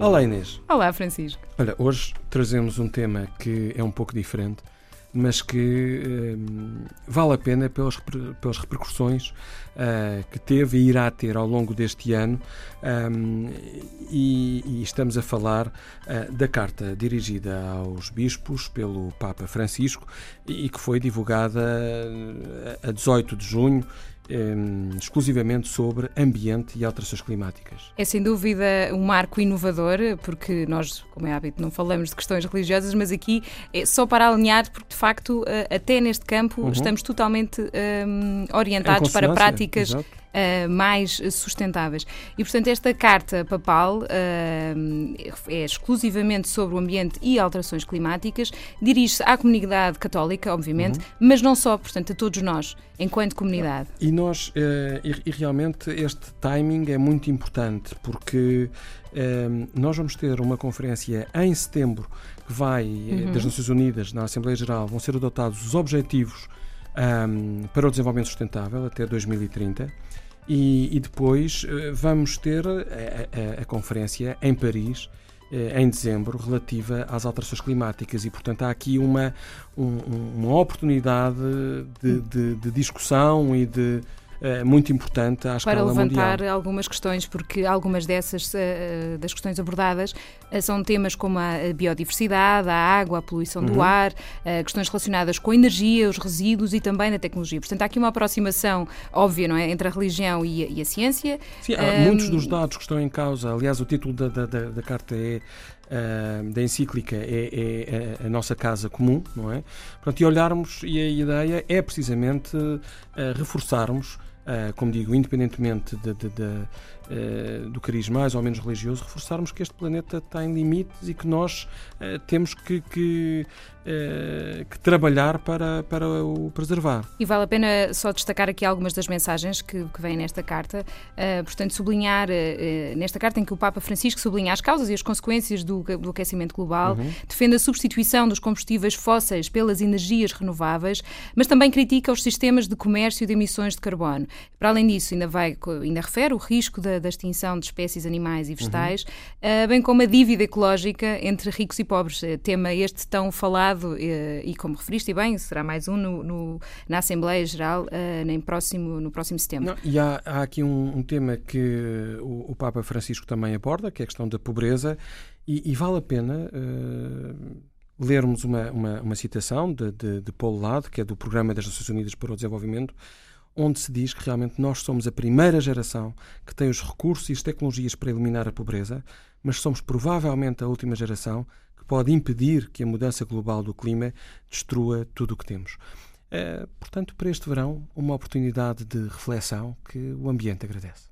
Olá Inês. Olá Francisco. Olha, hoje trazemos um tema que é um pouco diferente, mas que hum, vale a pena pelas, pelas repercussões uh, que teve e irá ter ao longo deste ano. Um, e, e, estamos a falar uh, da carta dirigida aos bispos pelo Papa Francisco e que foi divulgada a 18 de junho um, exclusivamente sobre ambiente e alterações climáticas. É sem dúvida um marco inovador, porque nós, como é hábito, não falamos de questões religiosas, mas aqui é só para alinhar, porque de facto, eh, até neste campo, uhum. estamos totalmente um, orientados para práticas. Exato uh, mais sustentáveis. E, portanto, esta carta papal uh, é exclusivamente sobre o ambiente e alterações climáticas, dirige-se à comunidade católica, obviamente, uhum. mas não só, portanto, a todos nós, enquanto comunidade. E nós, uh, e, e, realmente, este timing é muito importante, porque nós vamos ter uma conferência em setembro que vai, uhum. das Nações Unidas, na Assembleia Geral, vão ser adotados os objetivos um, para o desenvolvimento sustentável até 2030. E, e depois uh, vamos ter a, a, a, conferência em Paris uh, em dezembro relativa às alterações climáticas e, portanto, há aqui uma, um, uma oportunidade de, de, de discussão e de eh, muito importante à escala mundial. Para levantar mundial. algumas questões, porque algumas dessas uh, das questões abordadas são temas como a biodiversidade, a água, a poluição uhum. do ar, uh, questões relacionadas com a energia, os resíduos e também a tecnologia. Portanto, há aqui uma aproximação óbvia não é, entre a religião e a, e a ciência. Sim, um, muitos dos dados que estão em causa, aliás, o título da, da, da, da carta é Uh, da encíclica é, é, a nossa casa comum, não é? Portanto, e olharmos, e a ideia é precisamente uh, reforçarmos Uh, como digo, independentemente de, de, de, uh, do cariz mais ou menos religioso, reforçarmos que este planeta tem limites e que nós uh, temos que, que, que, trabalhar para, para o preservar. E vale a pena só destacar aqui algumas das mensagens que, que vêm nesta carta. portanto, sublinhar nesta carta em que o Papa Francisco sublinha as causas e as consequências do, do aquecimento global, uhum. defende a substituição dos combustíveis fósseis pelas energias renováveis, mas também critica os sistemas de comércio de emissões de carbono. Para além disso, ainda, vai, ainda refere o risco da, da extinção de espécies animais e vegetais, uhum. uh, bem como a dívida ecológica entre ricos e pobres. Uh, tema este tão falado uh, e, como referiste bem, será mais um no, no, na Assembleia Geral no, próximo, no próximo setembro. Não, e há, há, aqui um, um tema que o, o, Papa Francisco também aborda, que é a questão da pobreza, e, e vale a pena lermos uma, uma, uma citação de, de, de Paulo Lado, que é do Programa das Nações Unidas para o Desenvolvimento, onde se diz que realmente nós somos a primeira geração que tem os recursos e as tecnologias para eliminar a pobreza, mas somos provavelmente a última geração que pode impedir que a mudança global do clima destrua tudo o que temos. É, portanto, para este verão, uma oportunidade de reflexão que o ambiente agradece.